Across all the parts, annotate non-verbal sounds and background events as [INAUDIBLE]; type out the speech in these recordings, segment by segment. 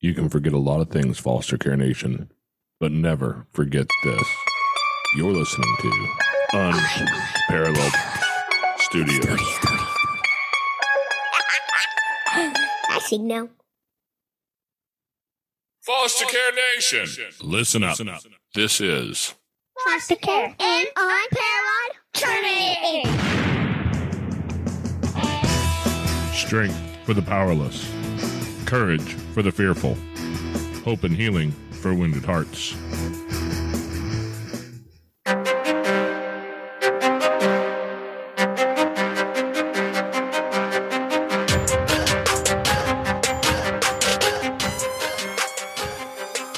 You can forget a lot of things, Foster Care Nation, but never forget this. You're listening to Unparalleled Studios. I signal. Foster Care Nation, listen up. This is Foster care and unparalleled journey. strength for the powerless, courage for the fearful, hope and healing for wounded hearts.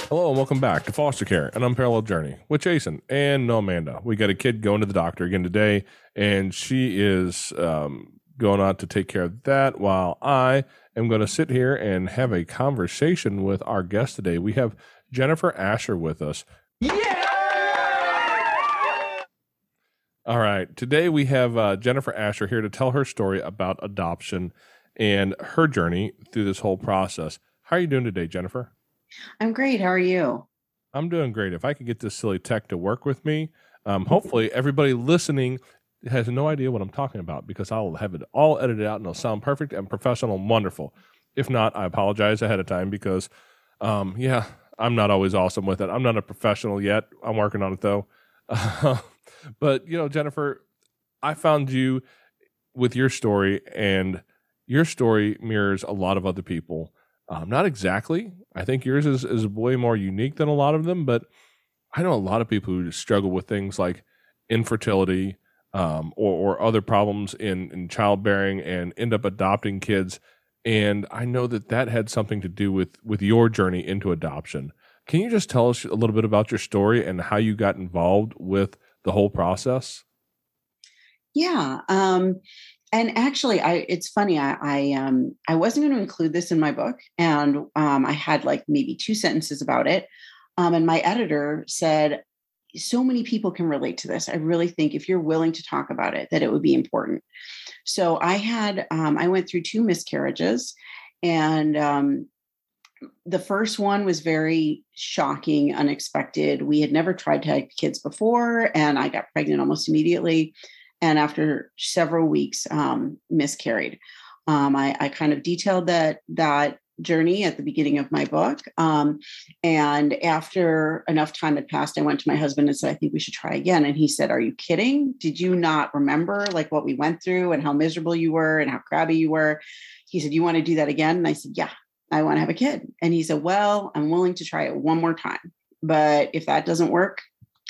Hello and welcome back to Foster Care, an unparalleled journey with Jason and no Amanda. We got a kid going to the doctor again today, and she is um, going out to take care of that while I am going to sit here and have a conversation with our guest today. We have Jennifer Asher with us. Yeah! All right. Today we have uh, Jennifer Asher here to tell her story about adoption and her journey through this whole process. How are you doing today, Jennifer? I'm great. How are you? I'm doing great. If I could get this silly tech to work with me, um, hopefully everybody listening has no idea what I'm talking about because I'll have it all edited out and it'll sound perfect and professional and wonderful. If not, I apologize ahead of time because, um, yeah, I'm not always awesome with it. I'm not a professional yet. I'm working on it though. [LAUGHS] but you know, Jennifer, I found you with your story, and your story mirrors a lot of other people. Um, not exactly. I think yours is, is way more unique than a lot of them, but I know a lot of people who struggle with things like infertility um, or, or other problems in, in childbearing and end up adopting kids. And I know that that had something to do with, with your journey into adoption. Can you just tell us a little bit about your story and how you got involved with the whole process? Yeah. Um, and actually, I it's funny. I I um I wasn't going to include this in my book, and um, I had like maybe two sentences about it. Um, and my editor said, "So many people can relate to this. I really think if you're willing to talk about it, that it would be important." So I had um, I went through two miscarriages, and um, the first one was very shocking, unexpected. We had never tried to have kids before, and I got pregnant almost immediately. And after several weeks, um, miscarried. Um, I, I, kind of detailed that that journey at the beginning of my book. Um, and after enough time had passed, I went to my husband and said, "I think we should try again." And he said, "Are you kidding? Did you not remember like what we went through and how miserable you were and how crabby you were?" He said, "You want to do that again?" And I said, "Yeah." I want to have a kid. And he said, Well, I'm willing to try it one more time. But if that doesn't work,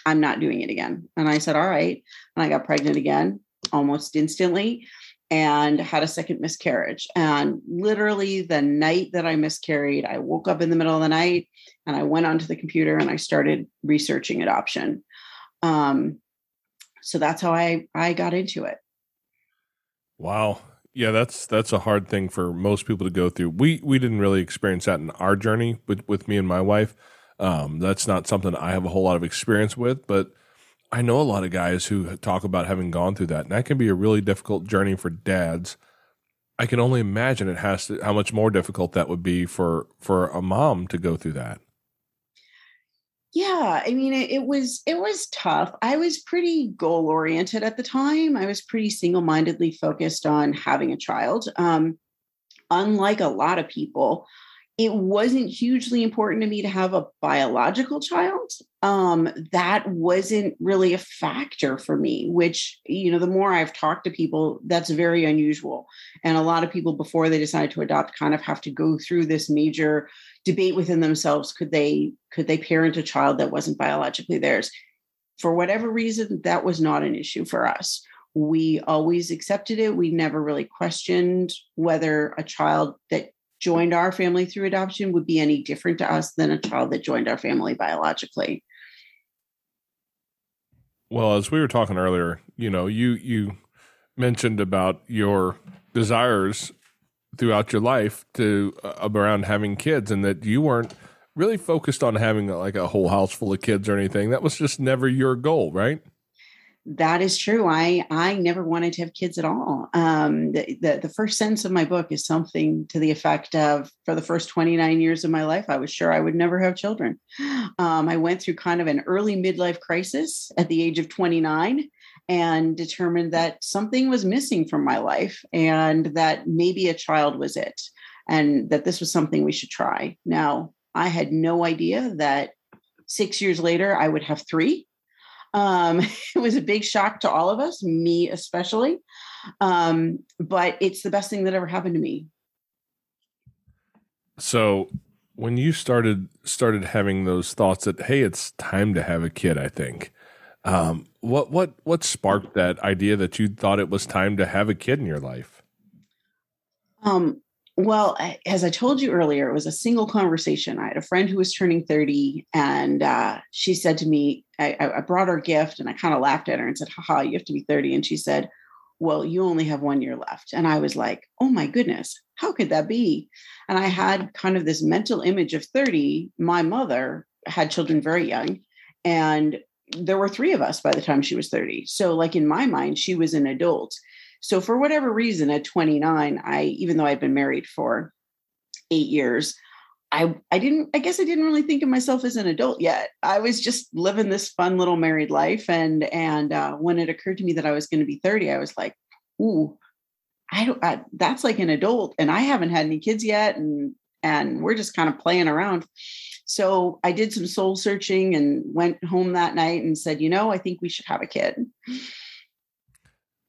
I'm not doing it again. And I said, All right. And I got pregnant again almost instantly and had a second miscarriage. And literally the night that I miscarried, I woke up in the middle of the night and I went onto the computer and I started researching adoption. Um, so that's how I I got into it. Wow. Yeah, that's that's a hard thing for most people to go through. We we didn't really experience that in our journey with with me and my wife. Um, that's not something I have a whole lot of experience with, but I know a lot of guys who talk about having gone through that, and that can be a really difficult journey for dads. I can only imagine it has to how much more difficult that would be for for a mom to go through that. Yeah i mean it, it, was it was tough. I was pretty goal oriented at the time. I was pretty single-mindedly focused on having a child um, unlike a lot of people it wasn't hugely important to me to have a biological child. Um, that wasn't really a factor for me which you know the more i've talked to people that's very unusual. And a lot of people before they decide to adopt kind of have to go through this major debate within themselves. Could they could they parent a child that wasn't biologically theirs? For whatever reason that was not an issue for us. We always accepted it. We never really questioned whether a child that joined our family through adoption would be any different to us than a child that joined our family biologically. Well as we were talking earlier you know you you mentioned about your desires throughout your life to uh, around having kids and that you weren't really focused on having like a whole house full of kids or anything. That was just never your goal right that is true. I I never wanted to have kids at all. Um, the, the, the first sentence of my book is something to the effect of, "For the first 29 years of my life, I was sure I would never have children." Um, I went through kind of an early midlife crisis at the age of 29, and determined that something was missing from my life, and that maybe a child was it, and that this was something we should try. Now, I had no idea that six years later I would have three um, [LAUGHS] it was a big shock to all of us, me especially. Um, but it's the best thing that ever happened to me. So when you started started having those thoughts that hey, it's time to have a kid, I think. Um, what what what sparked that idea that you thought it was time to have a kid in your life? Um, well, as I told you earlier, it was a single conversation. I had a friend who was turning 30, and uh, she said to me, I, I, brought her gift and I kind of laughed at her and said, haha, you have to be 30. And she said, Well, you only have one year left. And I was like, Oh my goodness, how could that be? And I had kind of this mental image of 30. My mother had children very young, and there were three of us by the time she was 30. So, like in my mind, she was an adult. So for whatever reason, at 29, I even though I'd been married for eight years, I I didn't I guess I didn't really think of myself as an adult yet. I was just living this fun little married life, and and uh, when it occurred to me that I was going to be 30, I was like, ooh, I don't. I, that's like an adult, and I haven't had any kids yet, and and we're just kind of playing around. So I did some soul searching and went home that night and said, you know, I think we should have a kid.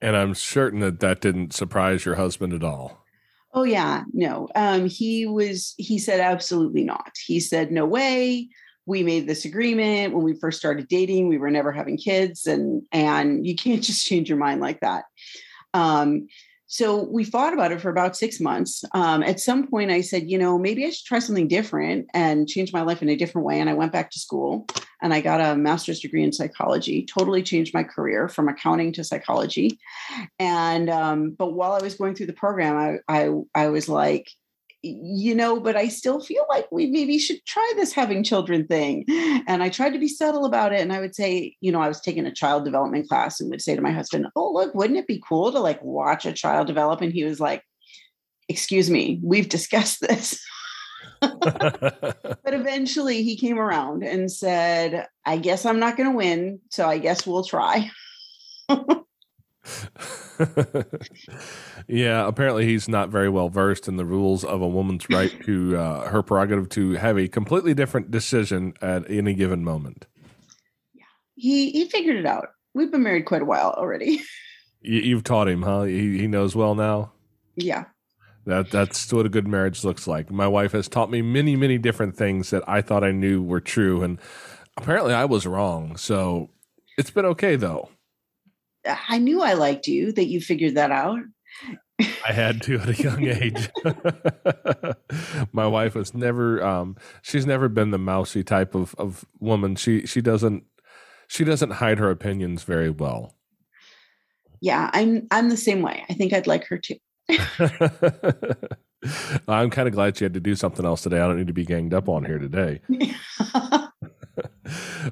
And I'm certain that that didn't surprise your husband at all. Oh yeah, no. Um, he was. He said absolutely not. He said no way. We made this agreement when we first started dating. We were never having kids, and and you can't [LAUGHS] just change your mind like that. Um, so we thought about it for about six months. Um, at some point, I said, you know, maybe I should try something different and change my life in a different way. And I went back to school and I got a master's degree in psychology, totally changed my career from accounting to psychology. And, um, but while I was going through the program, I, I, I was like, you know, but I still feel like we maybe should try this having children thing. And I tried to be subtle about it. And I would say, you know, I was taking a child development class and would say to my husband, Oh, look, wouldn't it be cool to like watch a child develop? And he was like, Excuse me, we've discussed this. [LAUGHS] but eventually he came around and said, I guess I'm not going to win. So I guess we'll try. [LAUGHS] yeah, apparently he's not very well versed in the rules of a woman's right to uh, her prerogative to have a completely different decision at any given moment. Yeah, he he figured it out. We've been married quite a while already. [LAUGHS] You, have taught him, huh? He he knows well now. Yeah. That that's what a good marriage looks like. My wife has taught me many many different things that I thought I knew were true, and apparently I was wrong. So it's been okay though. I knew I liked you, that you figured that out. I had to at a young age. [LAUGHS] My wife was never um, she's never been the mousy type of, of woman. She she doesn't she doesn't hide her opinions very well. Yeah, I'm I'm the same way. I think I'd like her too. [LAUGHS] I'm kind of glad she had to do something else today. I don't need to be ganged up on here today. [LAUGHS]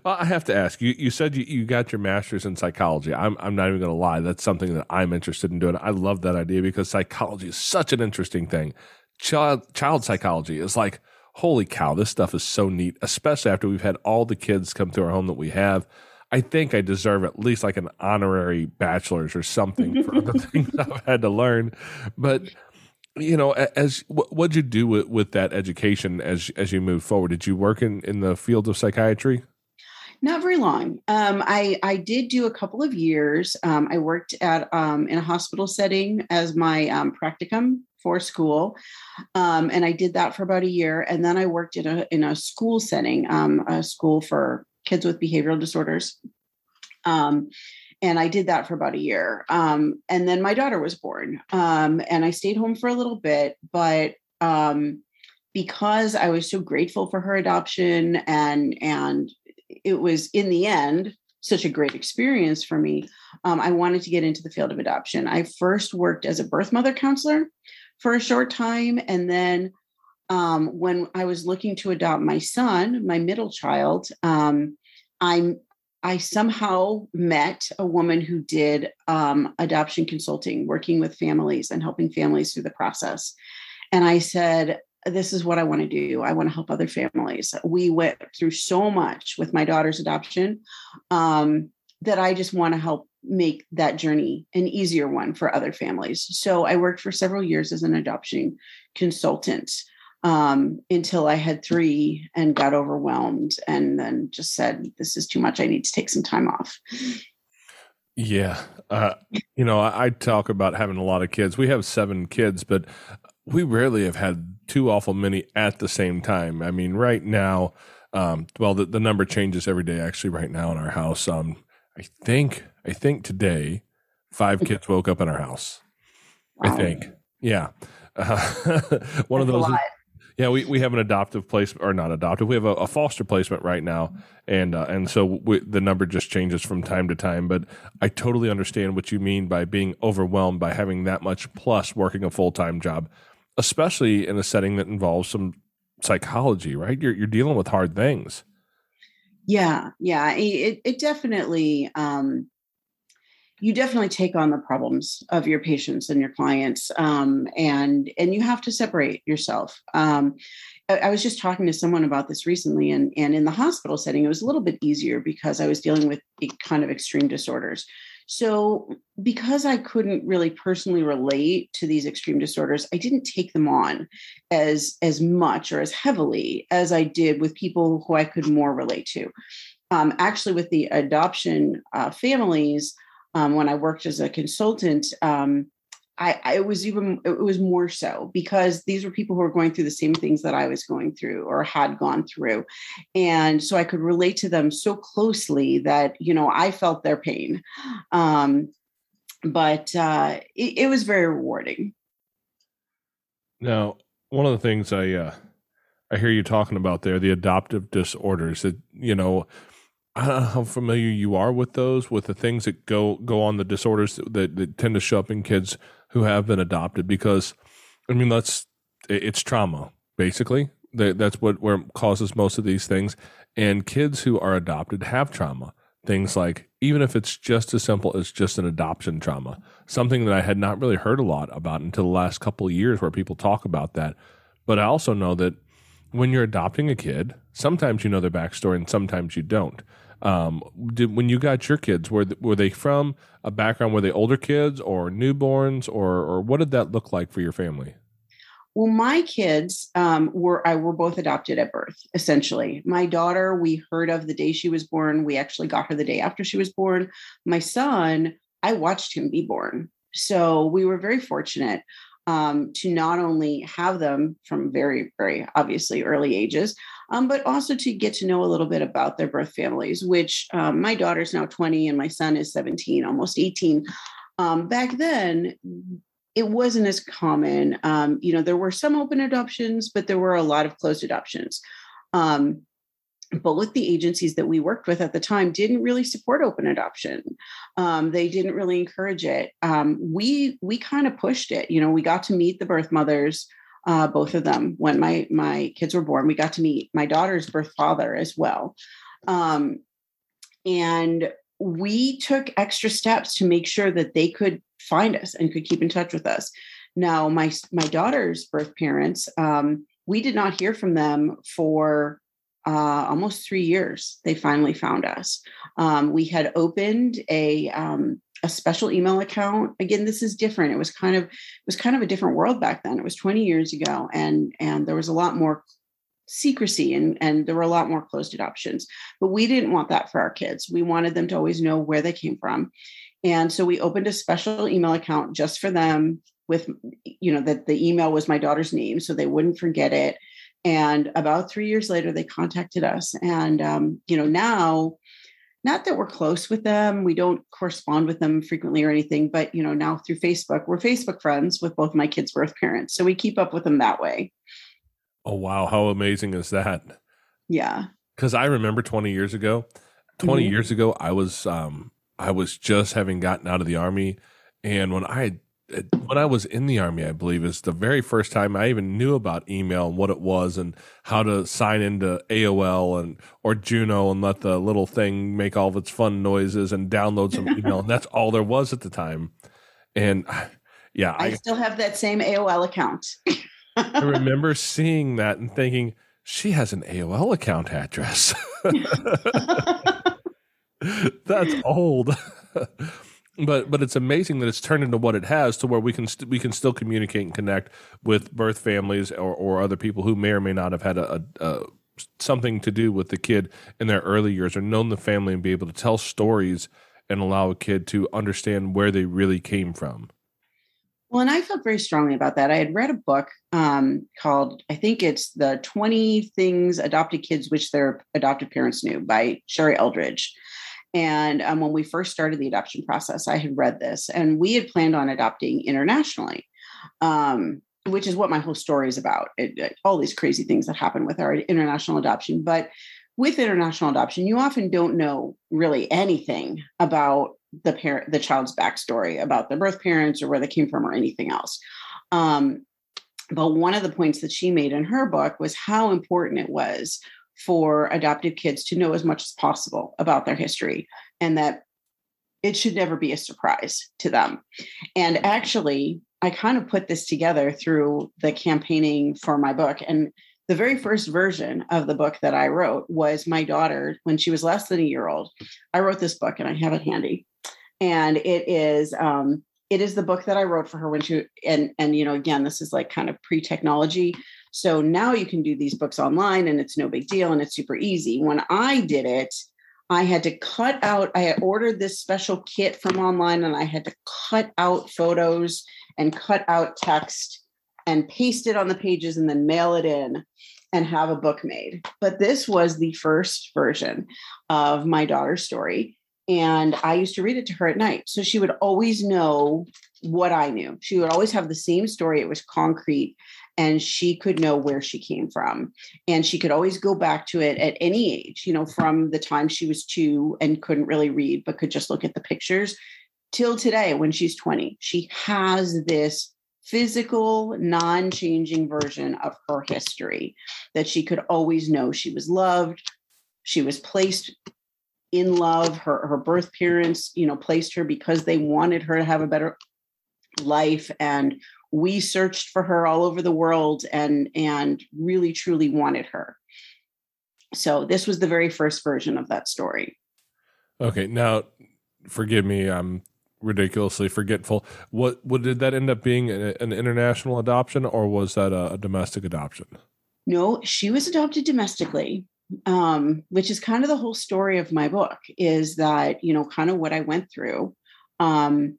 I have to ask you. You said you, you got your master's in psychology. I'm I'm not even going to lie. That's something that I'm interested in doing. I love that idea because psychology is such an interesting thing. Child child psychology is like holy cow. This stuff is so neat, especially after we've had all the kids come to our home that we have. I think I deserve at least like an honorary bachelor's or something for the [LAUGHS] things I've had to learn. But you know, as what'd you do with, with that education as as you move forward? Did you work in in the field of psychiatry? Not very long. Um, I I did do a couple of years. Um, I worked at um, in a hospital setting as my um, practicum for school, um, and I did that for about a year. And then I worked in a in a school setting, um, a school for kids with behavioral disorders. Um, and I did that for about a year. Um, and then my daughter was born, um, and I stayed home for a little bit. But um, because I was so grateful for her adoption, and and it was in the end such a great experience for me, um, I wanted to get into the field of adoption. I first worked as a birth mother counselor for a short time, and then um, when I was looking to adopt my son, my middle child, um, I somehow met a woman who did um, adoption consulting, working with families and helping families through the process. And I said, This is what I want to do. I want to help other families. We went through so much with my daughter's adoption um, that I just want to help make that journey an easier one for other families. So I worked for several years as an adoption consultant um, until I had three and got overwhelmed and then just said, This is too much. I need to take some time off. Yeah. Uh, you know, I, I, talk about having a lot of kids. We have seven kids, but we rarely have had too awful many at the same time. I mean, right now, um, well, the, the number changes every day actually right now in our house. Um, I think, I think today five kids woke up in our house. Wow. I think. Yeah. Uh, [LAUGHS] one That's of those yeah, we, we have an adoptive placement or not adoptive. We have a, a foster placement right now, and uh, and so we, the number just changes from time to time. But I totally understand what you mean by being overwhelmed by having that much plus working a full time job, especially in a setting that involves some psychology. Right, you're you're dealing with hard things. Yeah, yeah, it it definitely um, you definitely take on the problems of your patients and your clients um, and and you have to separate yourself. Um, I, was just talking to someone about this recently and and in the hospital setting it was a little bit easier because i was dealing with kind of extreme disorders. So because i couldn't really personally relate to these extreme disorders i didn't take them on as as much or as heavily as i did with people who i could more relate to. Um, actually with the adoption uh, families um, when I worked as a consultant, um, I, I, it was even it was more so because these were people who were going through the same things that I was going through or had gone through, and so I could relate to them so closely that you know I felt their pain, um, but uh, it, it was very rewarding. Now, one of the things I uh, I hear you talking about there, the adoptive disorders that you know I don't know how familiar you are with those, with the things that go go on the disorders that, that tend to show up in kids who have been adopted. Because, I mean, that's it's trauma basically. That's what where causes most of these things. And kids who are adopted have trauma. Things like even if it's just as simple as just an adoption trauma, something that I had not really heard a lot about until the last couple of years, where people talk about that. But I also know that when you're adopting a kid, sometimes you know their backstory and sometimes you don't. Um, did when you got your kids, were were they from a background? Were they older kids or newborns, or or what did that look like for your family? Well, my kids um, were I were both adopted at birth. Essentially, my daughter we heard of the day she was born. We actually got her the day after she was born. My son, I watched him be born. So we were very fortunate um, to not only have them from very, very obviously early ages, um, but also to get to know a little bit about their birth families, which um, my daughter's now 20 and my son is 17, almost 18. Um, back then, it wasn't as common. Um, you know, there were some open adoptions, but there were a lot of closed adoptions. Um, both the agencies that we worked with at the time didn't really support open adoption. Um, they didn't really encourage it. Um, we we kind of pushed it. You know, we got to meet the birth mothers uh, both of them when my my kids were born. We got to meet my daughter's birth father as well, um, and we took extra steps to make sure that they could find us and could keep in touch with us. Now, my my daughter's birth parents, um, we did not hear from them for uh, almost three years. They finally found us. Um, we had opened a um, a special email account. Again this is different. It was kind of it was kind of a different world back then. It was 20 years ago and and there was a lot more secrecy and and there were a lot more closed adoptions. But we didn't want that for our kids. We wanted them to always know where they came from. And so we opened a special email account just for them with you know that the email was my daughter's name so they wouldn't forget it and about three years later they contacted us. And um, you know now not that we're close with them we don't correspond with them frequently or anything but you know now through facebook we're facebook friends with both my kids birth parents so we keep up with them that way. Oh wow. How amazing is that? Yeah. Because i remember 20 years ago 20 mm-hmm. years ago i was um i was just having gotten out of the army and when i when I was in the army, I believe is the very first time I even knew about email and what it was and how to sign into AOL and or Juno and let the little thing make all of its fun noises and download some [LAUGHS] email. and that's all there was at the time. And yeah, I, I still have that same AOL account. I [LAUGHS] remember seeing that and thinking, she has an AOL account address. [LAUGHS] That's old. But but it's amazing that it's turned into what it has to where we can st- we can still communicate and connect with birth families or, or other people who may or may not have had a, a, a something to do with the kid in their early years or known the family and be able to tell stories and allow a kid to understand where they really came from. Well, and I felt very strongly about that. I had read a book um, called, I think it's The 20 Things Adopted Kids Wish Their Adoptive Parents Knew by Sherrie Eldridge. And um, when we first started the adoption process, I had read this and we had planned on adopting internationally, um, which is what my whole story is about. It, it, all these crazy things that happen with our international adoption. But with international adoption, you often don't know really anything about the parent, the child's backstory, about their birth parents or where they came from or anything else. Um, but one of the points that she made in her book was how important it was for adoptive kids to know as much as possible about their history and that it should never be a surprise to them. And actually, I kind of put this together through the campaigning for my book. And the very first version of the book that I wrote was my daughter when she was less than a year old. I wrote this book and I have it handy. And it is um, it is the book that I wrote for her when she and and you know again this is like kind of pre-technology so now you can do these books online and it's no big deal and it's super easy. When I did it, I had to cut out, I had ordered this special kit from online and I had to cut out photos and cut out text and paste it on the pages and then mail it in and have a book made. But this was the first version of my daughter's story. And I used to read it to her at night. So she would always know what I knew. She would always have the same story. It was concrete and she could know where she came from. And she could always go back to it at any age you know from the time she was 2 and couldn't really read but could just look at the pictures till today when she's 20 she has this physical non-changing version of her history that she could always know she was loved she was placed in love her her birth parents you know placed her because they wanted her to have a better life and we searched for her all over the world and and really truly wanted her. So this was the very first version of that story. Okay now forgive me i'm ridiculously forgetful. What what did that end up being an international adoption or was that a, a domestic adoption? No she was adopted domestically um, which is kind of the whole story of my book is that you know kind of what i went through. Um,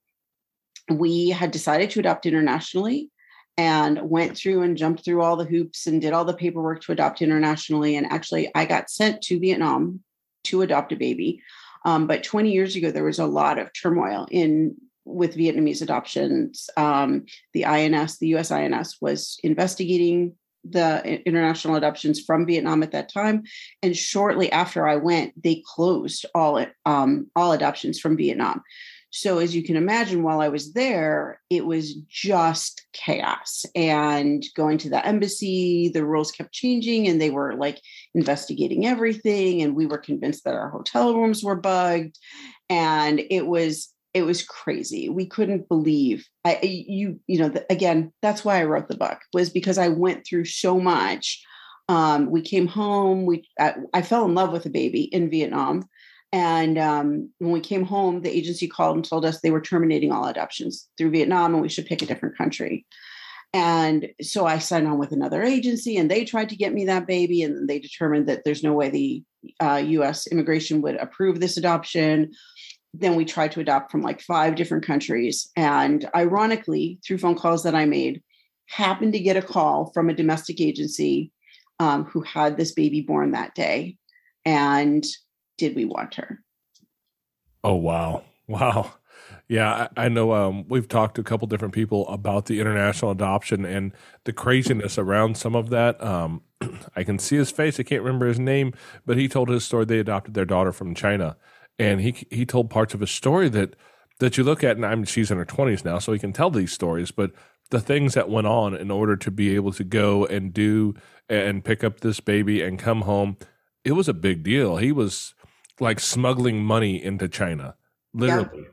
we had decided to adopt internationally and went through and jumped through all the hoops and did all the paperwork to adopt internationally. And actually, I got sent to Vietnam to adopt a baby. Um, but 20 years ago, there was a lot of turmoil in with Vietnamese adoptions. Um, the INS, the US INS, was investigating the international adoptions from Vietnam at that time, and shortly after I went, they closed all um, all adoptions from Vietnam. So, as you can imagine, while I was there, it was just chaos. And going to the embassy, the rules kept changing and they were like investigating everything. And we were convinced that our hotel rooms were bugged. And it was, it was crazy. We couldn't believe I, you, you know, the, again, that's why I wrote the book was because I went through so much. Um, we came home. We, I, I fell in love with a baby in Vietnam and um, when we came home, the agency called and told us they were terminating all adoptions through Vietnam and we should pick a different country. And so I signed on with another agency and they tried to get me that baby. And they determined that there's no way the uh, US immigration would approve this adoption. Then we tried to adopt from like five different countries. And ironically, through phone calls that I made, happened to get a call from a domestic agency um, who had this baby born that day. And did we want her? Oh wow, wow. Yeah, I, I know. Um, we've talked to a couple different people about the international adoption and the craziness around some of that. Um, [CLEARS THROAT] I can see his face. I can't remember his name, but he told his story. They adopted their daughter from China, and he he told parts of his story that that you look at, and I'm she's in her 20s now, so he can tell these stories, but the things that went on in order to be able to go and do and pick up this baby and come home, it was a big deal. He was like smuggling money into China, literally. Yeah.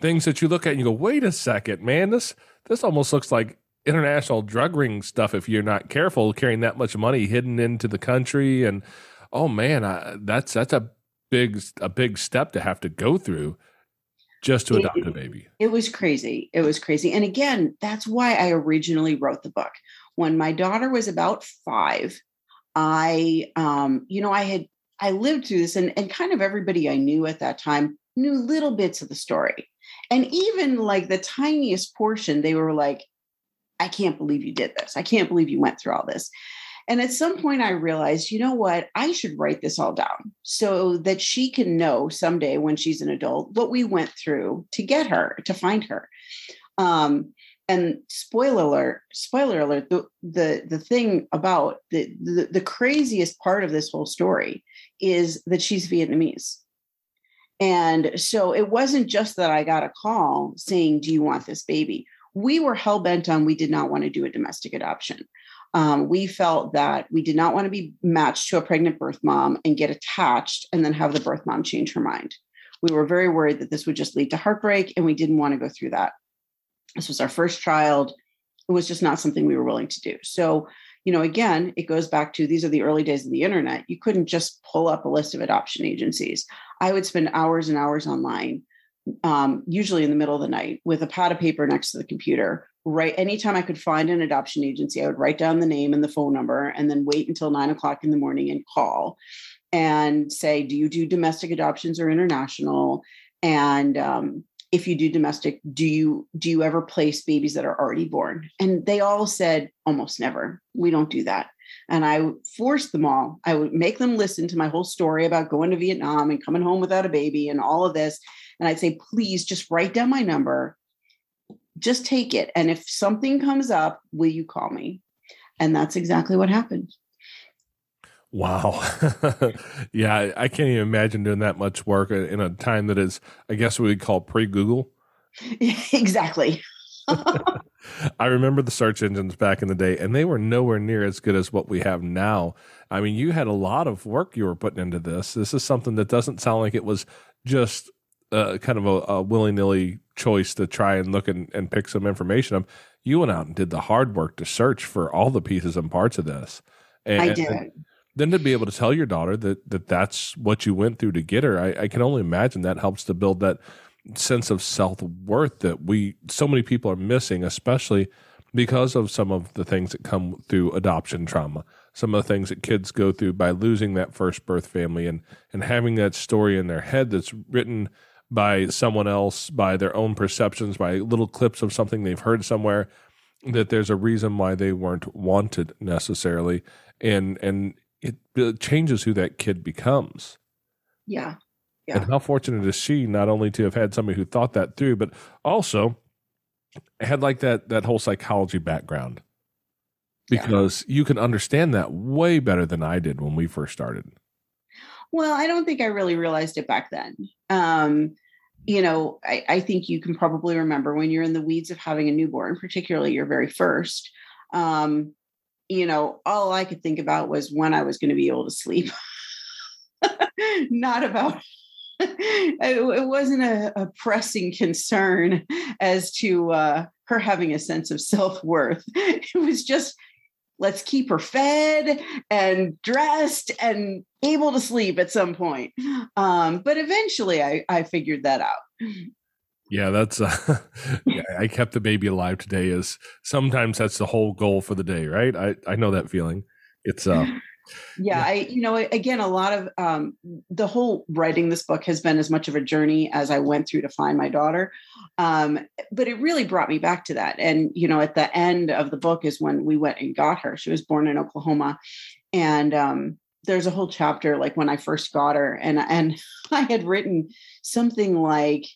Things that you look at and you go, wait a second, man, this this almost looks like international drug ring stuff if you're not careful carrying that much money hidden into the country and oh man I, that's that's a big a big step to have to go through just to adopt it, a baby. It was crazy. It was crazy. And again, that's why I originally wrote the book. When my daughter was about five, I, um, you know, I had, I lived through this and, and kind of everybody I knew at that time knew little bits of the story. And even like the tiniest portion, they were like, I can't believe you did this. I can't believe you went through all this. And at some point, I realized, you know what? I should write this all down so that she can know someday when she's an adult what we went through to get her, to find her. Um, and spoiler alert, spoiler alert, the, the, the thing about the, the, the craziest part of this whole story is that she's Vietnamese. And so it wasn't just that I got a call saying, Do you want this baby? We were hell bent on we did not want to do a domestic adoption um, we felt that we did not want to be matched to a pregnant birth mom and get attached and then have the birth mom change her mind. We were very worried that this would just lead to heartbreak, and we didn't want to go through that. This was our first child. It was just not something we were willing to do. So, you know, again, it goes back to these are the early days of the internet. You couldn't just pull up a list of adoption agencies. I would spend hours and hours online, um, usually in the middle of the night, with a pad of paper next to the computer, write anytime I could find an adoption agency, I would write down the name and the phone number and then wait until nine o'clock in the morning and call and say, Do you do domestic adoptions or international? And um, if you do domestic, do you do you ever place babies that are already born? And they all said almost never. We don't do that. And I forced them all. I would make them listen to my whole story about going to Vietnam and coming home without a baby and all of this. And I'd say, please just write down my number just take it. And if something comes up, will you call me? And that's exactly what happened. Wow. [LAUGHS] yeah, I can't even imagine doing that much work in a time that is, I guess, what we call pre Google. [LAUGHS] exactly. [LAUGHS] I remember the search engines back in the day, and they were nowhere near as good as what we have now. I mean, you had a lot of work you were putting into this. This is something that doesn't sound like it was just uh, kind of a, a willy nilly choice to try and look and, and pick some information up. You went out and did the hard work to search for all the pieces and parts of this. And, I did. And then to be able to tell your daughter that, that that's what you went through to get her, I, I can only imagine that helps to build that sense of self worth that we so many people are missing, especially because of some of the things that come through adoption trauma, some of the things that kids go through by losing that first birth family and and having that story in their head that's written by someone else, by their own perceptions, by little clips of something they've heard somewhere, that there's a reason why they weren't wanted necessarily, and and it, it changes who that kid becomes. Yeah. Yeah. And how fortunate is she not only to have had somebody who thought that through, but also had like that that whole psychology background because yeah. you can understand that way better than I did when we first started. Well, I don't think I really realized it back then. Um, you know, I, I, think you can probably remember when you're in the weeds of having a newborn, particularly your very first. Um, you know, all I could think about was when I was going to be able to sleep, [LAUGHS] not about. [LAUGHS] it wasn't a, a, pressing concern as to uh, her having a sense of self worth. [LAUGHS] It was just let's keep her fed and dressed and able to sleep at some point. Um, but eventually I, I figured that out. Yeah, that's uh, [LAUGHS] yeah, I kept the baby alive today is sometimes that's the whole goal for the day, right? I, I know that feeling. It's [LAUGHS] uh yeah, I you know again a lot of um, the whole writing this book has been as much of a journey as I went through to find my daughter, um, but it really brought me back to that. And you know, at the end of the book is when we went and got her. She was born in Oklahoma, and um, there's a whole chapter like when I first got her, and and [LAUGHS] I had written something like.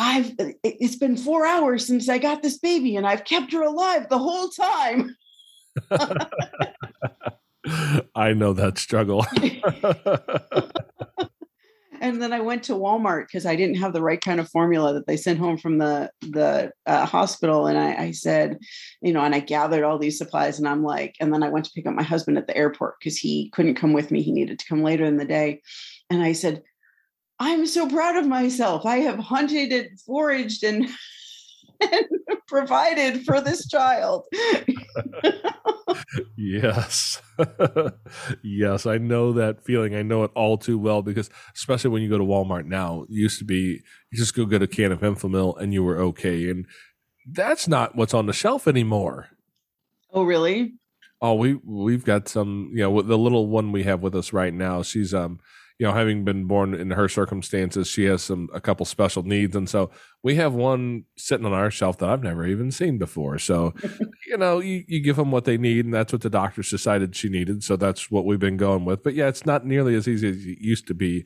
I've it's been four hours since I got this baby and I've kept her alive the whole time. [LAUGHS] [LAUGHS] I know that struggle. [LAUGHS] and then I went to Walmart because I didn't have the right kind of formula that they sent home from the the uh, hospital. And I, I said, you know, and I gathered all these supplies, and I'm like, and then I went to pick up my husband at the airport because he couldn't come with me. He needed to come later in the day, and I said, I'm so proud of myself. I have hunted and foraged and, [LAUGHS] and provided for this child. [LAUGHS] yes. [LAUGHS] yes, I know that feeling. I know it all too well because especially when you go to Walmart now, it used to be you just go get a can of Enfamil and you were okay. And that's not what's on the shelf anymore. Oh, really? Oh, we we've got some, you know, the little one we have with us right now. She's um you know, having been born in her circumstances, she has some a couple special needs, and so we have one sitting on our shelf that I've never even seen before. So, [LAUGHS] you know, you, you give them what they need, and that's what the doctors decided she needed. So that's what we've been going with. But yeah, it's not nearly as easy as it used to be.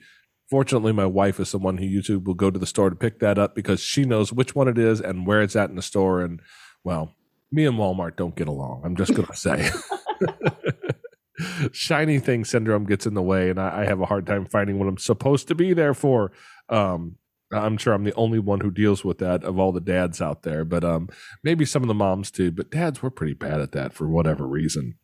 Fortunately, my wife is someone who usually will go to the store to pick that up because she knows which one it is and where it's at in the store. And well, me and Walmart don't get along. I'm just going to say. [LAUGHS] shiny thing syndrome gets in the way, and I, I, have a hard time finding what I'm supposed to be there for. Um, I'm sure I'm the only one who deals with that of all the dads out there, but um, maybe some of the moms too. But dads, we're pretty bad at that for whatever reason.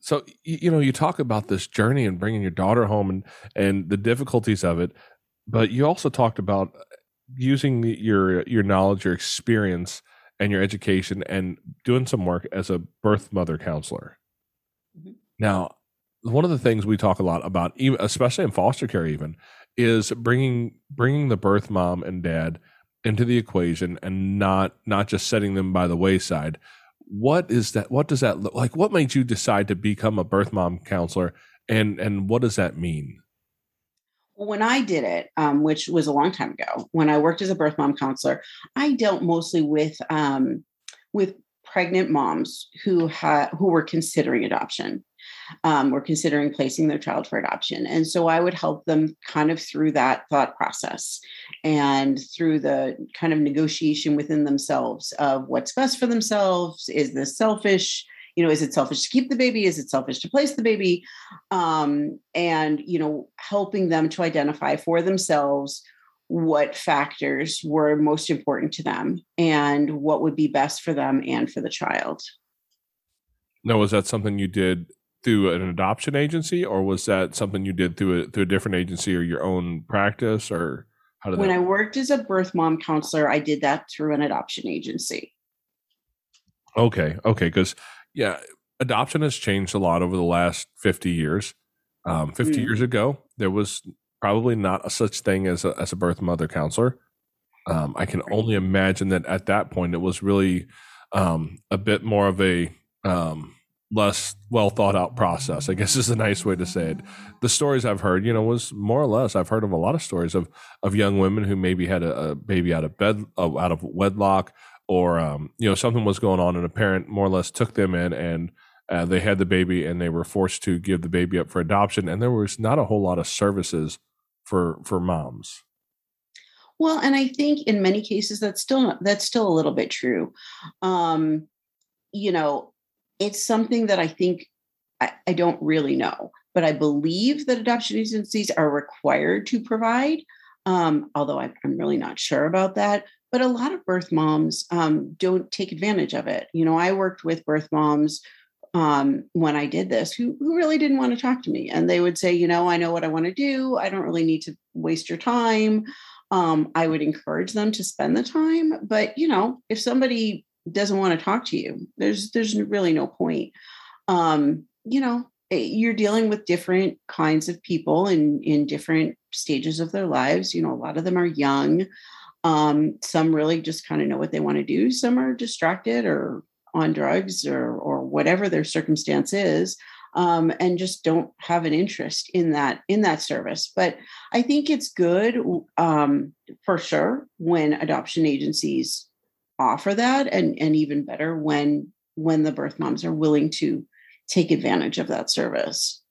So you know, you talk about this journey and bringing your daughter home and and the difficulties of it, but you also talked about using your your knowledge, your experience, and your education, and doing some work as a birth mother counselor. Now, one of the things we talk a lot about, especially in foster care, even is bringing bringing the birth mom and dad into the equation and not not just setting them by the wayside. What is that? What does that look like? What made you decide to become a birth mom counselor, and and what does that mean? When I did it, um, which was a long time ago, when I worked as a birth mom counselor, I dealt mostly with um, with pregnant moms who had who were considering adoption um, were considering placing their child for adoption. And so i would help them kind of through that thought process and through the kind of negotiation within themselves of what's best for themselves. Is this selfish? You know is it selfish to keep the baby? Is it selfish to place the baby? Um, and you know helping them to identify for themselves what factors were most important to them and what would be best for them and for the child. Now, was that something you did through an adoption agency, or was that something you did through a through a different agency or your own practice, or how did? When that- I worked as a birth mom counselor, I did that through an adoption agency. Okay, okay, because yeah, adoption has changed a lot over the last fifty years. Um, 50 mm. years ago, there was probably not a such thing as a, as a birth mother counselor. Um, I can only imagine that at that point it was really um, a bit more of a um, less well thought out process. I guess is a nice way to say it. The stories I've heard, you know, was more or less. I've heard of a lot of stories of of young women who maybe had a, a baby out of bed, uh, out of wedlock, or um, you know something was going on, and a parent more or less took them in and. Uh, they had the baby and they were forced to give the baby up for adoption, and there was not a whole lot of services for for moms well and i think in many cases that's still that's still a little bit true um you know it's something that i think I, I don't really know but i believe that adoption agencies are required to provide um, although I, am really not sure about that but a lot of birth moms um, don't take advantage of it you know i worked with birth moms um, when I did this who, who really didn't want to talk to me. And they would say, you know, I know what I want to do. I don't really need to waste your time. Um, I would encourage them to spend the time. But, you know, if somebody doesn't want to talk to you, there's there's really no point. Um, you know, eh, you're dealing with different kinds of people in in different stages of their lives. You know, a lot of them are young. Um, some really just kind of know what they want to do. Some are distracted or on drugs or or whatever their circumstance is um, and just don't have an interest in that in that service but i think it's good um, for sure when adoption agencies offer that and and even better when when the birth moms are willing to take advantage of that service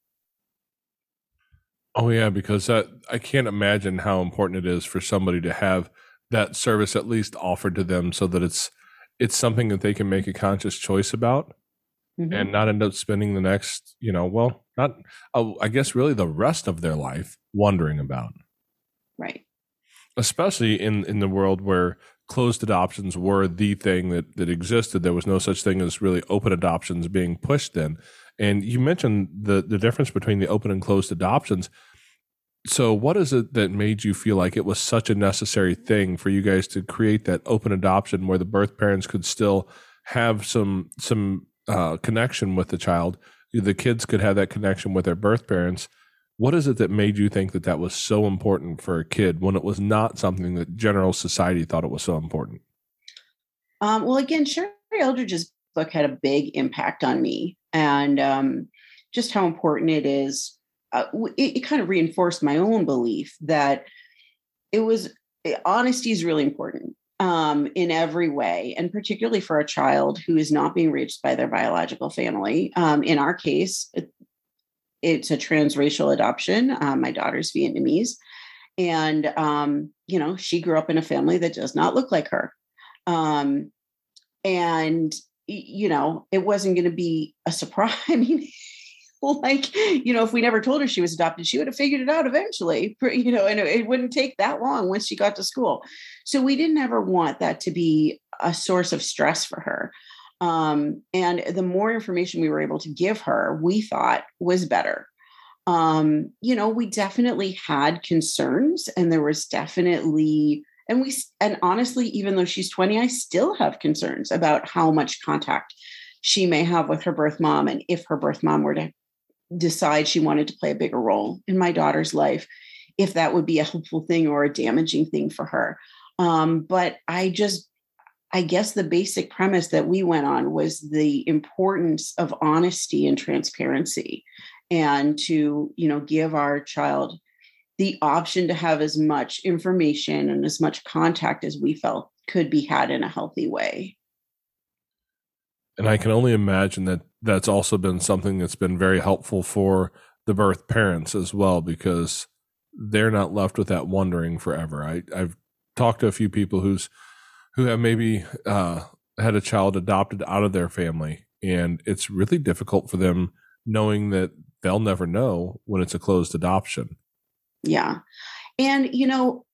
oh yeah because that i can't imagine how important it is for somebody to have that service at least offered to them so that it's it's something that they can make a conscious choice about. Mhm. and not end up spending the next, you know, well, not, oh, I guess really the rest of their life wondering about, right. especially in, in the world where closed adoptions were the thing that, that existed. There was no such thing as really open adoptions being pushed then. And you mentioned the, the difference between the open and closed adoptions. So, what is it that made you feel like it was such a necessary thing for you guys to create that open adoption where the birth parents could still have some some uh, connection with the child? The kids could have that connection with their birth parents. What is it that made you think that that was so important for a kid when it was not something that general society thought it was so important? Um, well, again, Sherrie Eldridge's book had a big impact on me, and um, just how important it is. Uh, it, it kind of reinforced my own belief that it was eh, honesty is really important um, in every way, and particularly for a child who is not being reached by their biological family. Um, in our case, it's a transracial adoption. Um, my daughter's Vietnamese, and um, you know she grew up in a family that does not look like her. Um, and you know it wasn't going to be a surprise [LAUGHS] i mean like you know if we never told her she was adopted she would have figured it out eventually [LAUGHS] you know and it wouldn't take that long once she got to school so we didn't ever want that to be a source of stress for her um, and the more information we were able to give her we thought was better. Um, you know we definitely had concerns and there was definitely and we and honestly even though she's 20 i still have concerns about how much contact she may have with her birth mom and if her birth mom were to decide she wanted to play a bigger role in my daughter's life if that would be a helpful thing or a damaging thing for her. Um, but i just i guess the basic premise that we went on was the importance of honesty and transparency and to you know give our child the option to have as much information and as much contact as we felt could be had in a healthy way. And I can only imagine that that's also been something that's been very helpful for the birth parents as well, because they're not left with that wondering forever. I, I've talked to a few people who's who have maybe uh, had a child adopted out of their family, and it's really difficult for them knowing that they'll never know when it's a closed adoption. Yeah. And, you know,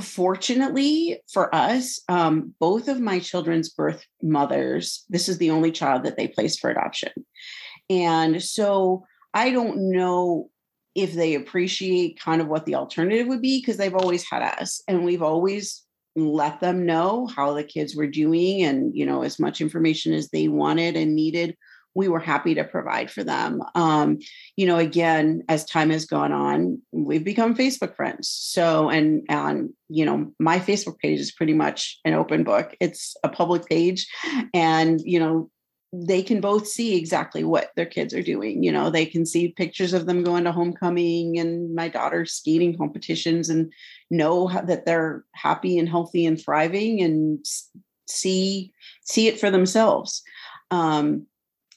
fortunately for us, um, both of my children's birth mothers, this is the only child that they placed for adoption. And so I don't know if they appreciate kind of what the alternative would be because they've always had us and we've always let them know how the kids were doing and you know as much information as they wanted and needed we were happy to provide for them. Um, you know again as time has gone on we've become facebook friends. So and and you know my facebook page is pretty much an open book. It's a public page and you know they can both see exactly what their kids are doing you know they can see pictures of them going to homecoming and my daughter's skating competitions and know that they're happy and healthy and thriving and see see it for themselves. Um,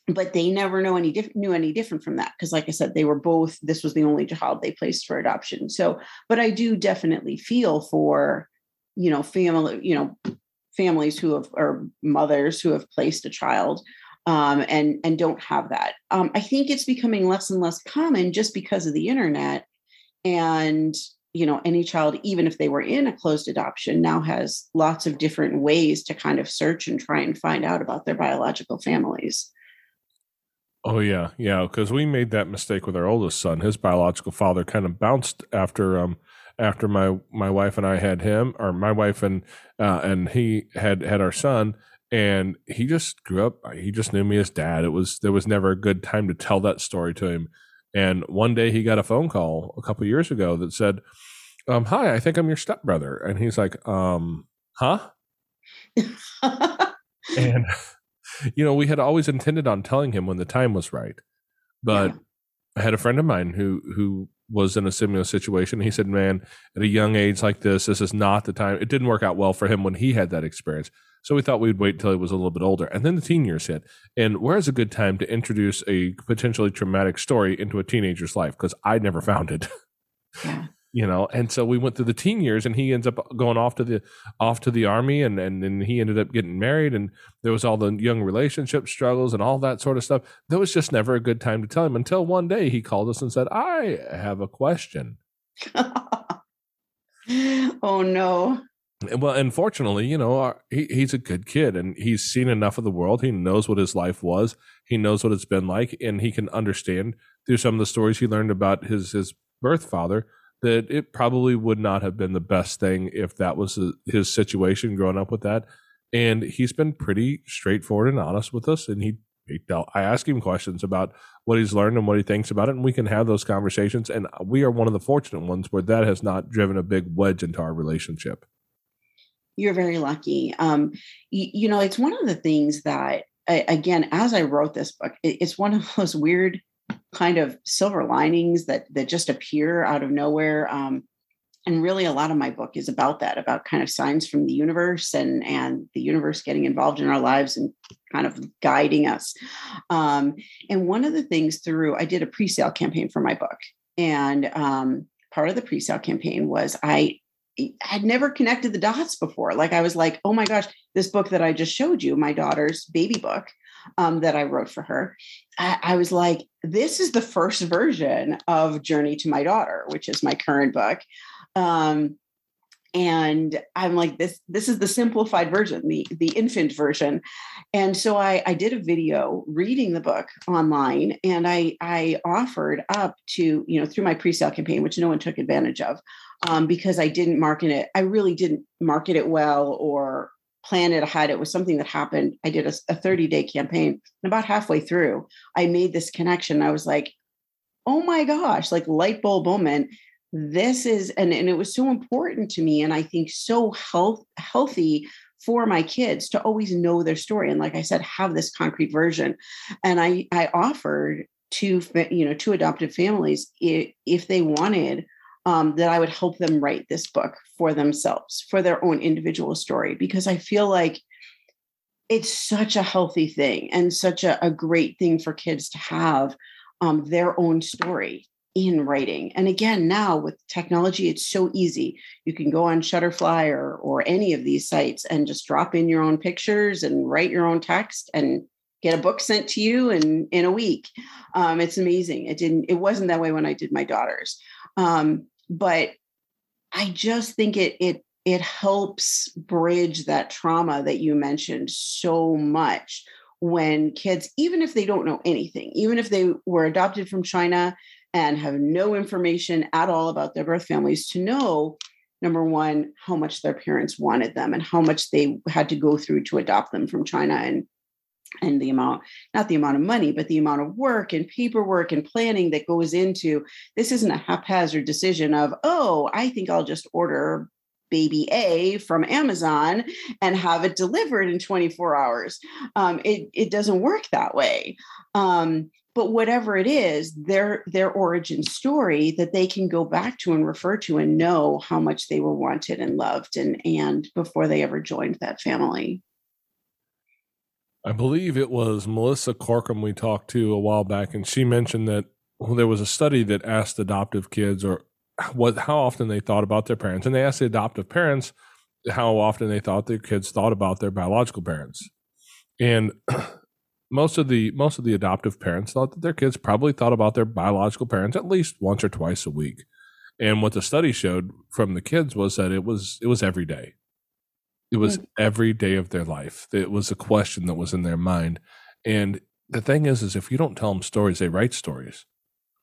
but they never know any knew any different from that because like i said they were both this was the only child they placed for adoption. So but i do definitely feel for you know family you know families who have or mothers who have placed a child um, and and don't have that um, i think it's becoming less and less common just because of the internet and you know any child even if they were in a closed adoption now has lots of different ways to kind of search and try and find out about their biological families Oh yeah, yeah. Because we made that mistake with our oldest son. His biological father kind of bounced after um after my my wife and I had him, or my wife and uh, and he had had our son, and he just grew up. He just knew me as dad. It was there was never a good time to tell that story to him. And one day he got a phone call a couple years ago that said, um, "Hi, I think I'm your stepbrother," and he's like, um, "Huh?" [LAUGHS] and you know we had always intended on telling him when the time was right but Yeah. i had a friend of mine who who was in a similar situation. He said man at a young age like this this is not the time. It didn't work out well for him when he had that experience. So we thought we'd wait until he was a little bit older. And then the teen years hit. And where's a good time to introduce a potentially traumatic story into a teenager's life? Because i never found it. Yeah you know and so we went through the teen years and he ends up going off to the off to the army and and then he ended up getting married and there was all the young relationship struggles and all that sort of stuff. There was just never a good time to tell him until one day he called us and said i have a question. [LAUGHS] Oh no. Well unfortunately you know our, he, he's a good kid and he's seen enough of the world. He knows what his life was. He knows what it's been like and he can understand through some of the stories he learned about his his birth father that it probably would not have been the best thing if that was his situation growing up with that. And he's been pretty straightforward and honest with us. And he, he dealt, I ask him questions about what he's learned and what he thinks about it, and we can have those conversations. And we are one of the fortunate ones where that has not driven a big wedge into our relationship. You're very lucky. Um, you, you know, it's one of the things that, again, as I wrote this book, it's one of those weird kind of silver linings that that just appear out of nowhere. Um, and really, a lot of my book is about that, about kind of signs from the universe and and the universe getting involved in our lives and kind of guiding us. Um, and one of the things through, I did a pre-sale campaign for my book, and um, part of the pre-sale campaign was I had never connected the dots before. Like I was like, oh my gosh, this book that I just showed you, my daughter's baby book, um, that I wrote for her, I, I, was like, this is the first version of Journey to My Daughter, which is my current book. Um, and I'm like, this, this is the simplified version, the the infant version. And so I, I did a video reading the book online and I I offered up to, you know, through my pre-sale campaign, which no one took advantage of. Um, because I didn't market it. I really didn't market it well or plan it ahead. It was something that happened. I did a, a 30 day campaign, and about halfway through, I made this connection. I was like, oh my gosh, like light bulb moment. This is, and, and it was so important to me. And I think so health, healthy for my kids to always know their story. And like I said, have this concrete version. And I, I offered to, you know, to adoptive families if, if they wanted um, that I would help them write this book for themselves, for their own individual story, because I feel like it's such a healthy thing and such a, a great thing for kids to have um, their own story in writing. And again, now with technology, it's so easy. You can go on Shutterfly or or any of these sites and just drop in your own pictures and write your own text and get a book sent to you in in a week. Um, it's amazing. It didn't. It wasn't that way when I did my daughters. Um, but I just think it it it helps bridge that trauma that you mentioned so much when kids, even if they don't know anything, even if they were adopted from China and have no information at all about their birth families, to know number one, how much their parents wanted them and how much they had to go through to adopt them from China and and the amount not the amount of money but the amount of work and paperwork and planning that goes into this isn't a haphazard decision of oh i think i'll just order baby a from amazon and have it delivered in 24 hours. Um, it, it doesn't work that way. Um, but whatever it is their their origin story that they can go back to and refer to and know how much they were wanted and loved and and before they ever joined that family I believe it was Melissa Corkum we talked to a while back, and she mentioned that well, there was a study that asked adoptive kids or what how often they thought about their parents, and they asked the adoptive parents how often they thought their kids thought about their biological parents, and [CLEARS THROAT] most of the most of the adoptive parents thought that their kids probably thought about their biological parents at least once or twice a week. And what the study showed from the kids was that it was it was every day. It was mm. every day of their life. It was a question that was in their mind. And the thing is, is if you don't tell them stories, they write stories.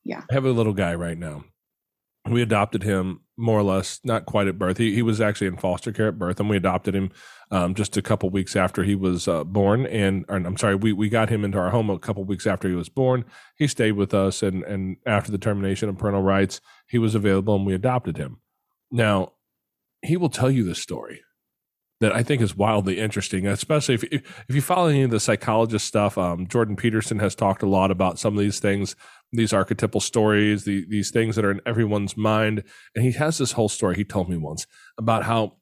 Yeah. I have a little guy right now. We adopted him more or less, not quite at birth. He, he was actually in foster care at birth, and we adopted him um, just a couple weeks after he was uh, born. And or, I'm sorry, we, we got him into our home a couple weeks after he was born. He stayed with us, and and after the termination of parental rights, he was available, and we adopted him. Now, he will tell you this story that I think is wildly interesting, especially if if you follow any of the psychologist stuff. Um, Jordan Peterson has talked a lot about some of these things, these archetypal stories, the, these things that are in everyone's mind. And he has this whole story he told me once about how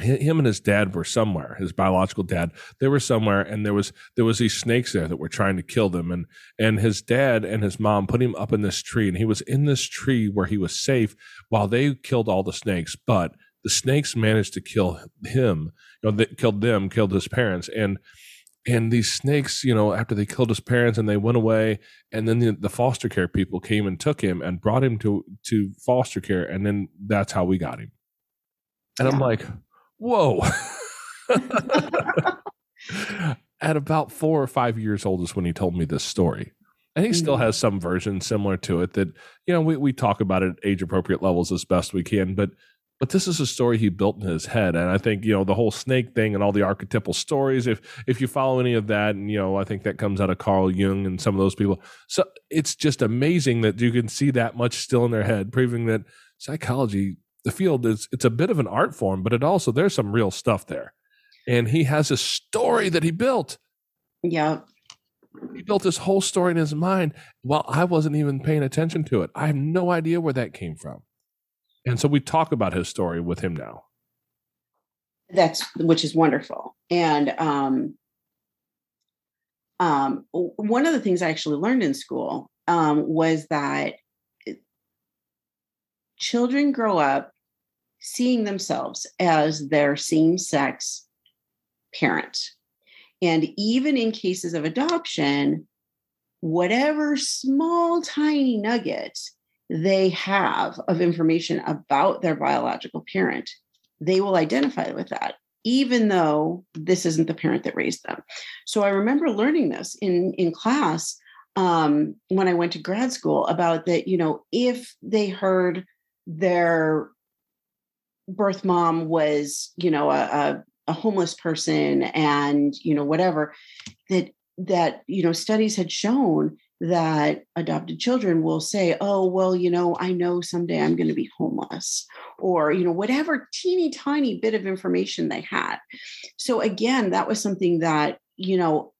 him and his dad were somewhere his biological dad they were somewhere and there was there was these snakes there that were trying to kill them and and his dad and his mom put him up in this tree and he was in this tree where he was safe while they killed all the snakes but the snakes managed to kill him you know they killed them killed his parents and and these snakes you know after they killed his parents and they went away and then the, the foster care people came and took him and brought him to to foster care and then that's how we got him and Yeah. i'm like whoa [LAUGHS] [LAUGHS] at about four or five years old is when he told me this story and he still Mhm. has some version similar to it that you know we, we talk about it at age appropriate levels as best we can but but this is a story he built in his head and i think you know the whole snake thing and all the archetypal stories if if you follow any of that and you know i think that comes out of carl jung and some of those people so it's just amazing that you can see that much still in their head proving that psychology the field is it's a bit of an art form but it also there's some real stuff there and he has a story that he built Yeah. he built this whole story in his mind while I wasn't even paying attention to it. I have no idea where that came from. And so we talk about his story with him now. that's which is wonderful and um um one of the things i actually learned in school um was that children grow up seeing themselves as their same sex parent and even in cases of adoption whatever small tiny nugget they have of information about their biological parent they will identify with that even though this isn't the parent that raised them. So i remember learning this in in class um, when i went to grad school about that you know if they heard their birth mom was you know a, a, a homeless person and you know whatever that that you know studies had shown that adopted children will say oh well you know i know someday i'm going to be homeless or you know whatever teeny tiny bit of information they had. So again that was something that you know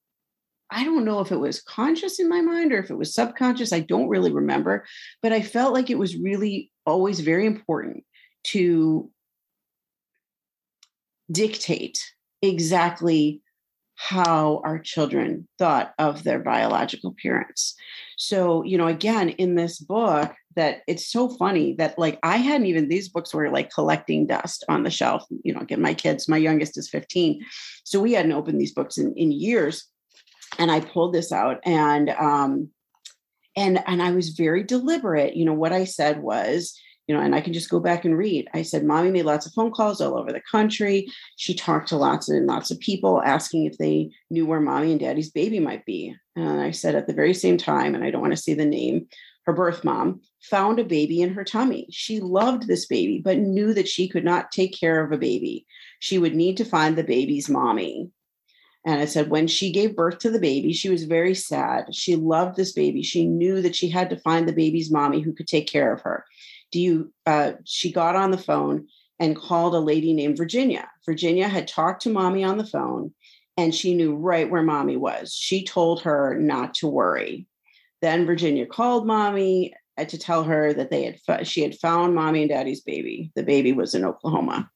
i don't know if it was conscious in my mind or if it was subconscious i don't really remember but i felt like it was really always very important to dictate exactly how our children thought of their biological parents. So, you know, again, in this book, that it's so funny that like I hadn't even these books were like collecting dust on the shelf. You know, again, my kids, my youngest is 15. So we hadn't opened these books in, in years. And I pulled this out and um and and I was very deliberate. You know, what I said was, you know, and I can just go back and read. I said, Mommy made lots of phone calls all over the country. She talked to lots and lots of people asking if they knew where mommy and daddy's baby might be. And I said, at the very same time, and I don't want to say the name, her birth mom found a baby in her tummy. She loved this baby, but knew that she could not take care of a baby. She would need to find the baby's mommy. And I said, when she gave birth to the baby, she was very sad. She loved this baby. She knew that she had to find the baby's mommy who could take care of her do you uh, she got on the phone and called a lady named virginia. Virginia had talked to mommy on the phone and she knew right where mommy was. She told her not to worry. Then virginia called mommy uh, to tell her that they had she had found mommy and daddy's baby. The baby was in oklahoma.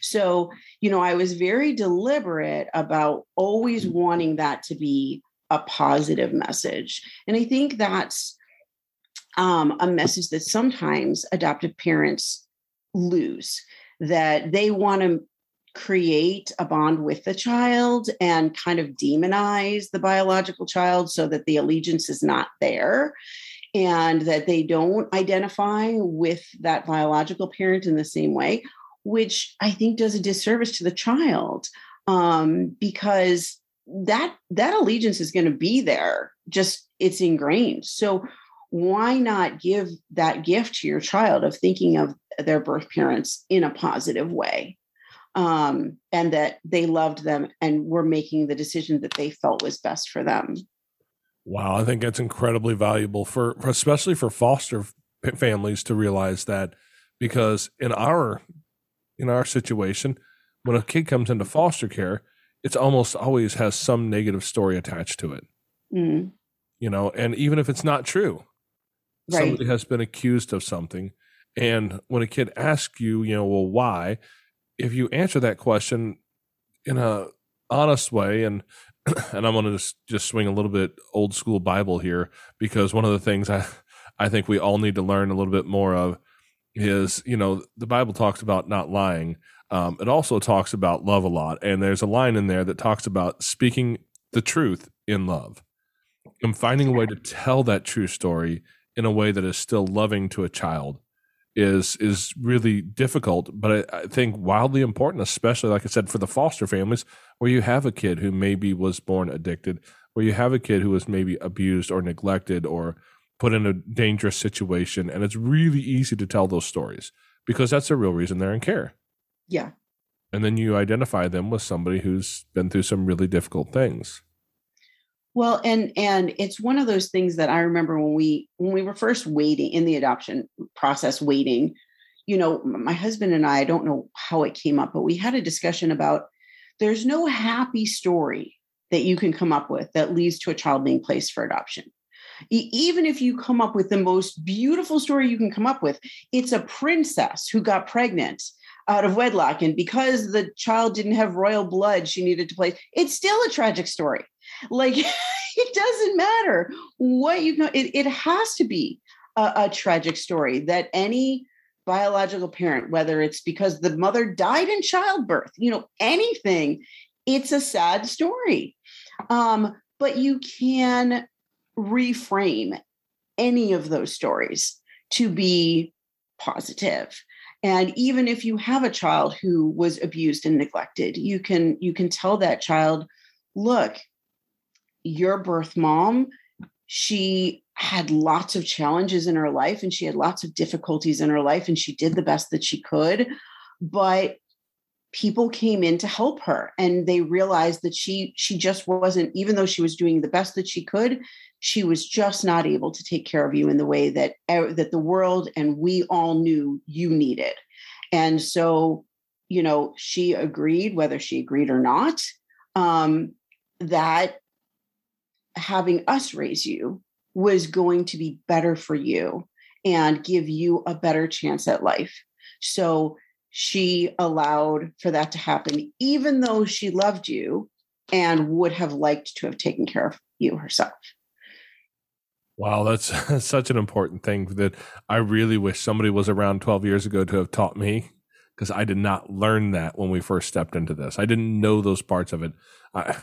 So you know i was very deliberate about always wanting that to be a positive message. And i think that's um, a message that sometimes adoptive parents lose that they want to create a bond with the child and kind of demonize the biological child so that the allegiance is not there and that they don't identify with that biological parent in the same way which i think does a disservice to the child um, because that that allegiance is going to be there just it's ingrained. So why not give that gift to your child of thinking of their birth parents in a positive way? Um, and that they loved them and were making the decision that they felt was best for them. Wow, I think that's incredibly valuable for, for especially for foster f- families to realize that because in our in our situation, when a kid comes into foster care, it's almost always has some negative story attached to it. Mm, You know, and even if it's not true, right somebody has been accused of something, and when a kid asks you, you know, well, why? if you answer that question in a honest way and [CLEARS THROAT] and I'm going to just, just swing a little bit old school Bible here because one of the things I I think we all need to learn a little bit more of is you know the Bible talks about not lying. Um, it also talks about love a lot, and there's a line in there that talks about speaking the truth in love and finding a way to tell that true story in a way that is still loving to a child is is really difficult, but I, I, think wildly important, especially like I said for the foster families where you have a kid who maybe was born addicted, where you have a kid who was maybe abused or neglected or put in a dangerous situation, and it's really easy to tell those stories because that's the real reason they're in care. Yeah, and then you identify them with somebody who's been through some really difficult things. Well, and and it's one of those things that I remember when we when we were first waiting in the adoption process waiting, you know, my husband and I, I don't know how it came up, but we had a discussion about there's no happy story that you can come up with that leads to a child being placed for adoption. even if you come up with the most beautiful story you can come up with, it's a princess who got pregnant out of wedlock. And because the child didn't have royal blood, she needed to place. It's still a tragic story. Like [LAUGHS] it doesn't matter what you know, it, it has to be a, a tragic story that any biological parent, whether it's because the mother died in childbirth, you know, anything, it's a sad story. Um, but you can reframe any of those stories to be positive and even if you have a child who was abused and neglected you can you can tell that child look your birth mom, she had lots of challenges in her life and she had lots of difficulties in her life and she did the best that she could. But people came in to help her and they realized that she she just wasn't even though she was doing the best that she could she was just not able to take care of you in the way that that the world and we all knew you needed and so you know she agreed whether she agreed or not um, that having us raise you was going to be better for you and give you a better chance at life. So she allowed for that to happen, even though she loved you and would have liked to have taken care of you herself. Wow, that's [LAUGHS] such an important thing that I really wish somebody was around 12 years ago to have taught me because I did not learn that when we first stepped into this. I didn't know those parts of it. I,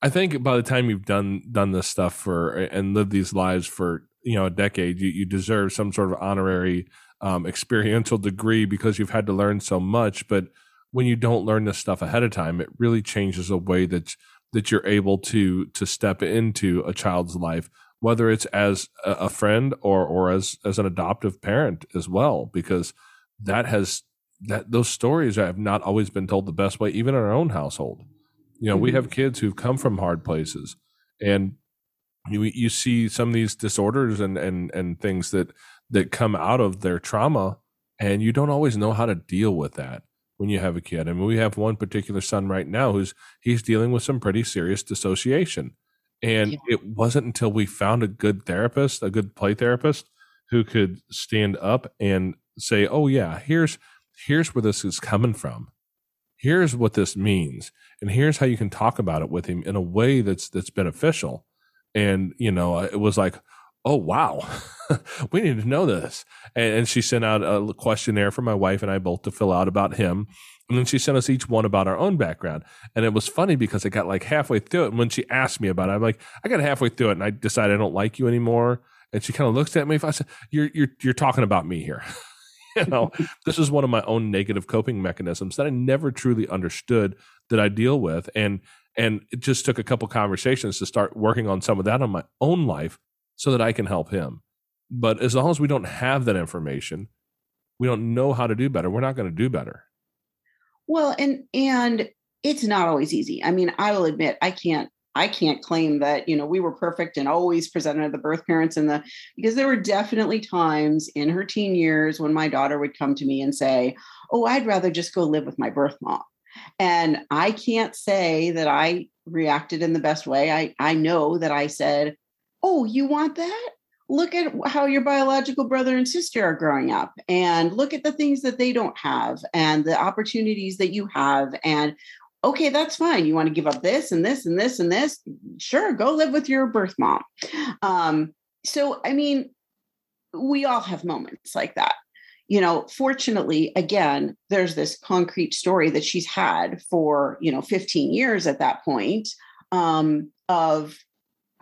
I think by the time you've done done this stuff for and lived these lives for you know a decade, you, you deserve some sort of honorary um, experiential degree because you've had to learn so much. But when you don't learn this stuff ahead of time, it really changes the way that that you're able to to step into a child's life, whether it's as a friend or or as as an adoptive parent as well, because that has that those stories have not always been told the best way, even in our own household. You know, mm-hmm. we have kids who've come from hard places, and you you see some of these disorders and and and things that that come out of their trauma, and you don't always know how to deal with that when you have a kid. I mean, we have one particular son right now who's he's dealing with some pretty serious dissociation. And yeah. it wasn't until we found a good therapist, a good play therapist, who could stand up and say, "Oh yeah, here's here's where this is coming from here's what this means and here's how you can talk about it with him in a way that's that's beneficial. And you know uh, it was like oh wow. [LAUGHS] We need to know this. And, and, she sent out a questionnaire for my wife and i both to fill out about him. And then she sent us each one about our own background. And it was funny because i got like halfway through it. And when she asked me about it i'm like i got halfway through it and i decided i don't like you anymore. And she kind of looks at me if i said you're you're you're talking about me here [LAUGHS] [LAUGHS] you know, this is one of my own negative coping mechanisms that I never truly understood that I deal with. And and it just took a couple conversations to start working on some of that on my own life so that I can help him. But as long as we don't have that information, we don't know how to do better, we're not going to do better. Well, and and it's not always easy. I mean, I will admit I can't I can't claim that, you know, we were perfect and always presented the birth parents and the because there were definitely times in her teen years when my daughter would come to me and say, "Oh, I'd rather just go live with my birth mom." And I can't say that I reacted in the best way. I I know that I said, "Oh, you want that? look at how your biological brother and sister are growing up and look at the things that they don't have and the opportunities that you have and okay that's fine. You want to give up this and this and this and this? Sure go live with your birth mom. Um, so i mean we all have moments like that. You know fortunately again there's this concrete story that she's had for you know 15 years at that point um, of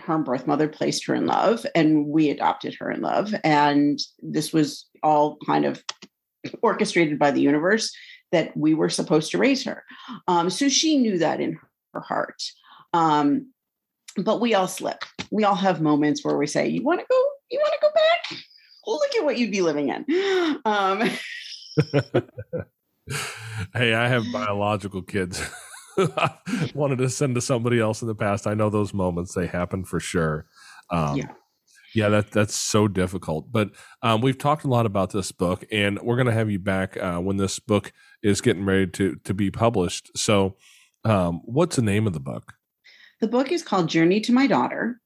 her birth mother placed her in love and we adopted her in love and this was all kind of orchestrated by the universe that we were supposed to raise her um, so she knew that in her heart um, but we all slip we all have moments where we say you want to go you want to go back look at what you'd be living in um, [LAUGHS] hey i have biological kids [LAUGHS] wanted to send to somebody else in the past. I know those moments they happen for sure. Um, yeah. Yeah, that that's so difficult. But um, we've talked a lot about this book, and we're going to have you back uh, when this book is getting ready to to be published. So, um, what's the name of the book? The book is called Journey to My Daughter,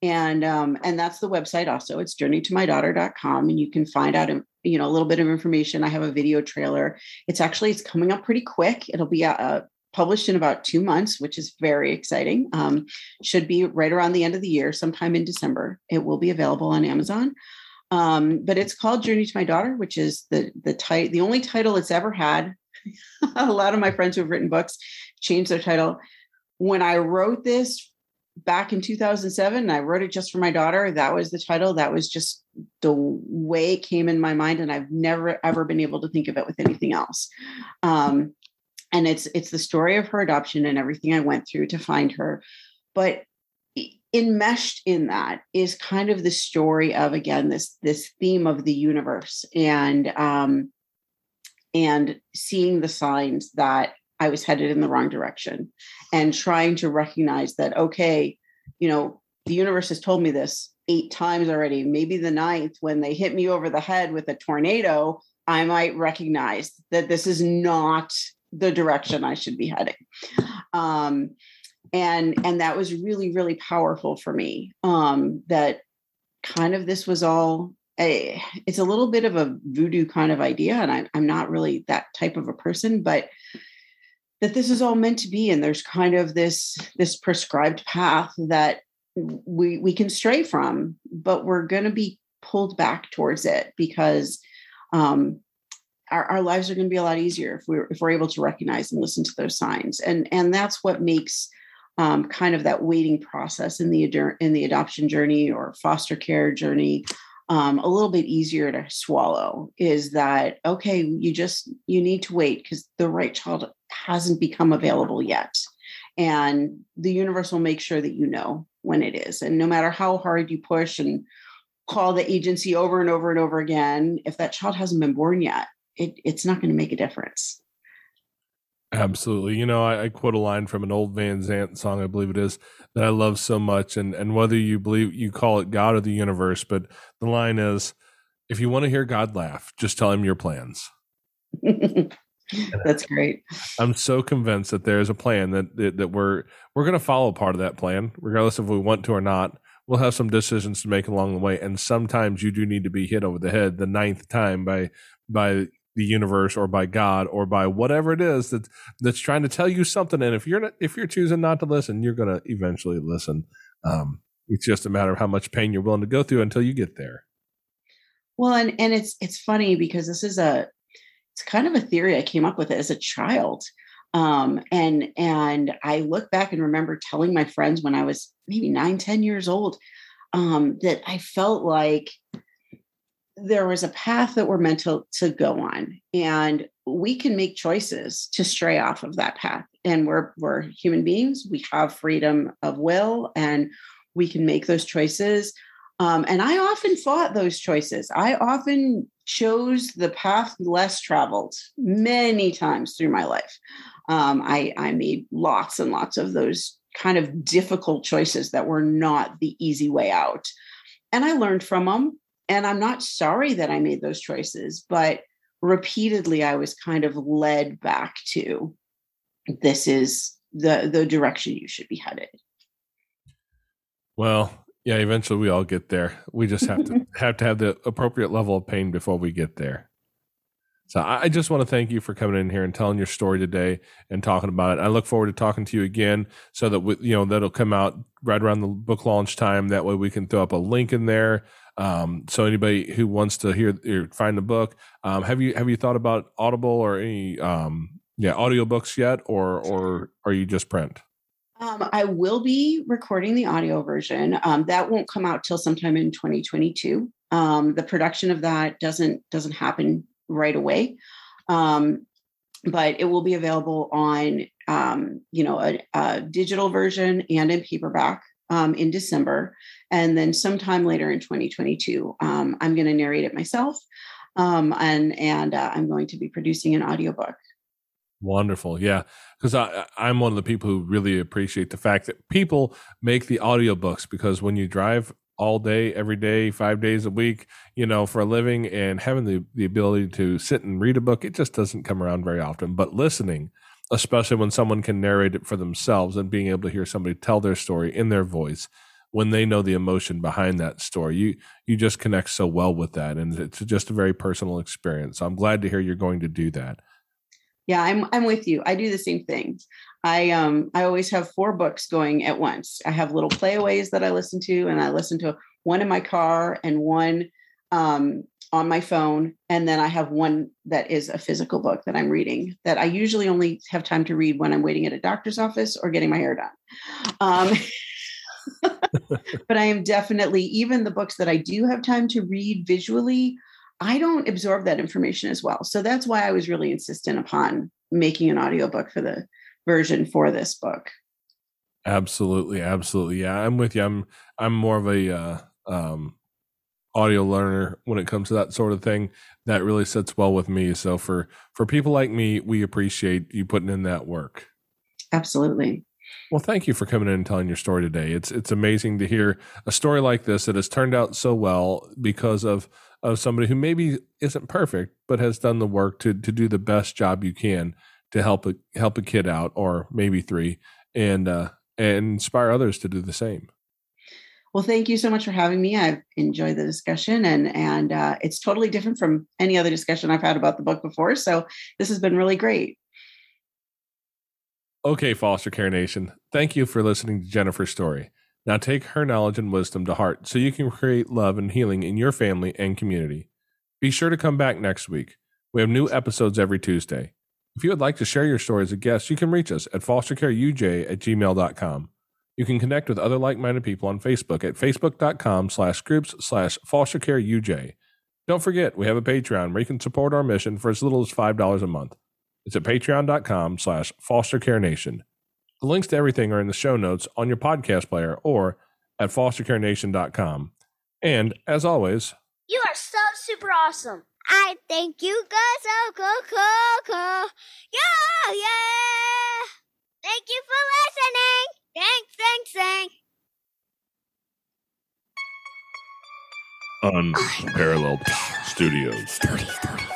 and um, and that's the website. Also, it's journeytomydaughter.com, and you can find out you know a little bit of information. I have a video trailer. It's actually it's coming up pretty quick. It'll be a published in about two months, which is very exciting. Um, should be right around the end of the year, sometime in December. It will be available on Amazon. Um, but it's called Journey to My Daughter, which is the the title, the only title it's ever had. [LAUGHS] a lot of my friends who have written books change their title. When I wrote this back in 2007, I wrote it just for my daughter. That was the title. That was just the way it came in my mind, and I've never ever been able to think of it with anything else. Um, and it's it's the story of her adoption and everything I went through to find her. But enmeshed in that is kind of the story of again this this theme of the universe and um and seeing the signs that I was headed in the wrong direction and trying to recognize that okay, you know, the universe has told me this eight times already. Maybe the ninth, when they hit me over the head with a tornado, I might recognize that this is not the direction I should be heading. Um, and and that was really really powerful for me. Um, that kind of this was all a, it's a little bit of a voodoo kind of idea, and I, I'm not really that type of a person, but that this is all meant to be, and there's kind of this this prescribed path that we we can stray from, but we're going to be pulled back towards it because um, our, our lives are going to be a lot easier if we're if we're able to recognize and listen to those signs. And and that's what makes um, kind of that waiting process in the in the adoption journey or foster care journey um, a little bit easier to swallow is that okay you just you need to wait because the right child hasn't become available yet. And the universe will make sure that you know when it is. And no matter how hard you push and call the agency over and over and over again if that child hasn't been born yet it, it's not going to make a difference. Absolutely. You know, I, I, quote a line from an old Van Zant song, I believe it is, that I love so much. And, and whether you believe you call it God or the universe, but the line is if you want to hear God laugh, just tell him your plans. [LAUGHS] That's great. I'm so convinced that there's a plan that, that, that we're, we're going to follow part of that plan, regardless if we want to or not. We'll have some decisions to make along the way. And sometimes you do need to be hit over the head the ninth time by, by the universe or by God or by whatever it is that that's trying to tell you something. And if you're not, if you're choosing not to listen, you're going to eventually listen. Um, it's just a matter of how much pain you're willing to go through until you get there. Well, and and it's it's funny because this is a it's kind of a theory I came up with as a child. Um, and and I look back and remember telling my friends when I was maybe nine, ten years old, um, that I felt like there was a path that we're meant to, to go on and we can make choices to stray off of that path. And we're we're human beings. We have freedom of will and we can make those choices. Um, and i often fought those choices. I often chose the path less traveled many times through my life. Um, I, I made lots and lots of those kind of difficult choices that were not the easy way out. And i learned from them and I'm not sorry that I made those choices, but repeatedly I was kind of led back to this is the the direction you should be headed. Well, Yeah, eventually we all get there. We just have to [LAUGHS] have to have the appropriate level of pain before we get there. So I, I just want to thank you for coming in here and telling your story today and talking about it. I look forward to talking to you again so that we, you know that'll come out right around the book launch time. That way we can throw up a link in there. Um, so anybody who wants to hear or find the book, um, have you have you thought about Audible or any um, yeah audiobooks yet, or or are you just print? Um, I will be recording the audio version. Um, that won't come out till sometime in 2022. Um, the production of that doesn't doesn't happen right away. Um, but it will be available on, um, you know, a, a, digital version and in paperback um, in December, and then sometime later in 2022, um, I'm going to narrate it myself, um, and and uh, I'm going to be producing an audiobook. Wonderful. Yeah. Because I'm one of the people who really appreciate the fact that people make the audiobooks because when you drive all day, every day, five days a week, you know, for a living and having the, the ability to sit and read a book, it just doesn't come around very often. But listening, especially when someone can narrate it for themselves and being able to hear somebody tell their story in their voice when they know the emotion behind that story, you you just connect so well with that. And it's just a very personal experience. So I'm glad to hear you're going to do that. Yeah, I'm I'm with you. I do the same things. I um I always have four books going at once. I have little playaways that I listen to, and I listen to one in my car and one um, on my phone, and then I have one that is a physical book that I'm reading. That I usually only have time to read when I'm waiting at a doctor's office or getting my hair done. Um, [LAUGHS] but I am definitely even the books that I do have time to read visually. I don't absorb that information as well. So that's why I was really insistent upon making an audiobook for the version for this book. Absolutely, absolutely. Yeah, I'm with you. I'm I'm more of a uh, um, audio learner when it comes to that sort of thing. That really sits well with me. So for for people like me, we appreciate you putting in that work. Absolutely. Well, thank you for coming in and telling your story today. It's it's amazing to hear a story like this that has turned out so well because of of somebody who maybe isn't perfect but has done the work to to do the best job you can to help a help a kid out or maybe three and uh, and inspire others to do the same. Well, thank you so much for having me. I've enjoyed the discussion, and and uh, it's totally different from any other discussion I've had about the book before. So this has been really great. Okay, Foster Care Nation, thank you for listening to Jennifer's story. Now take her knowledge and wisdom to heart so you can create love and healing in your family and community. Be sure to come back next week. We have new episodes every Tuesday. If you would like to share your story as a guest, you can reach us at fostercareuj at gmail.com. You can connect with other like-minded people on Facebook at facebook.com slash groups slash fostercareuj. Don't forget, we have a Patreon where you can support our mission for as little as $5 a month. It's at patreon.com slash fostercarenation. The links to everything are in the show notes on your podcast player or at fostercarenation.com. And as always, you are so super awesome. I think you got oh, so cool, cool, cool. Yeah, yeah. Thank you for listening. Thanks, thanks, thanks. Unparalleled Studios. Studios.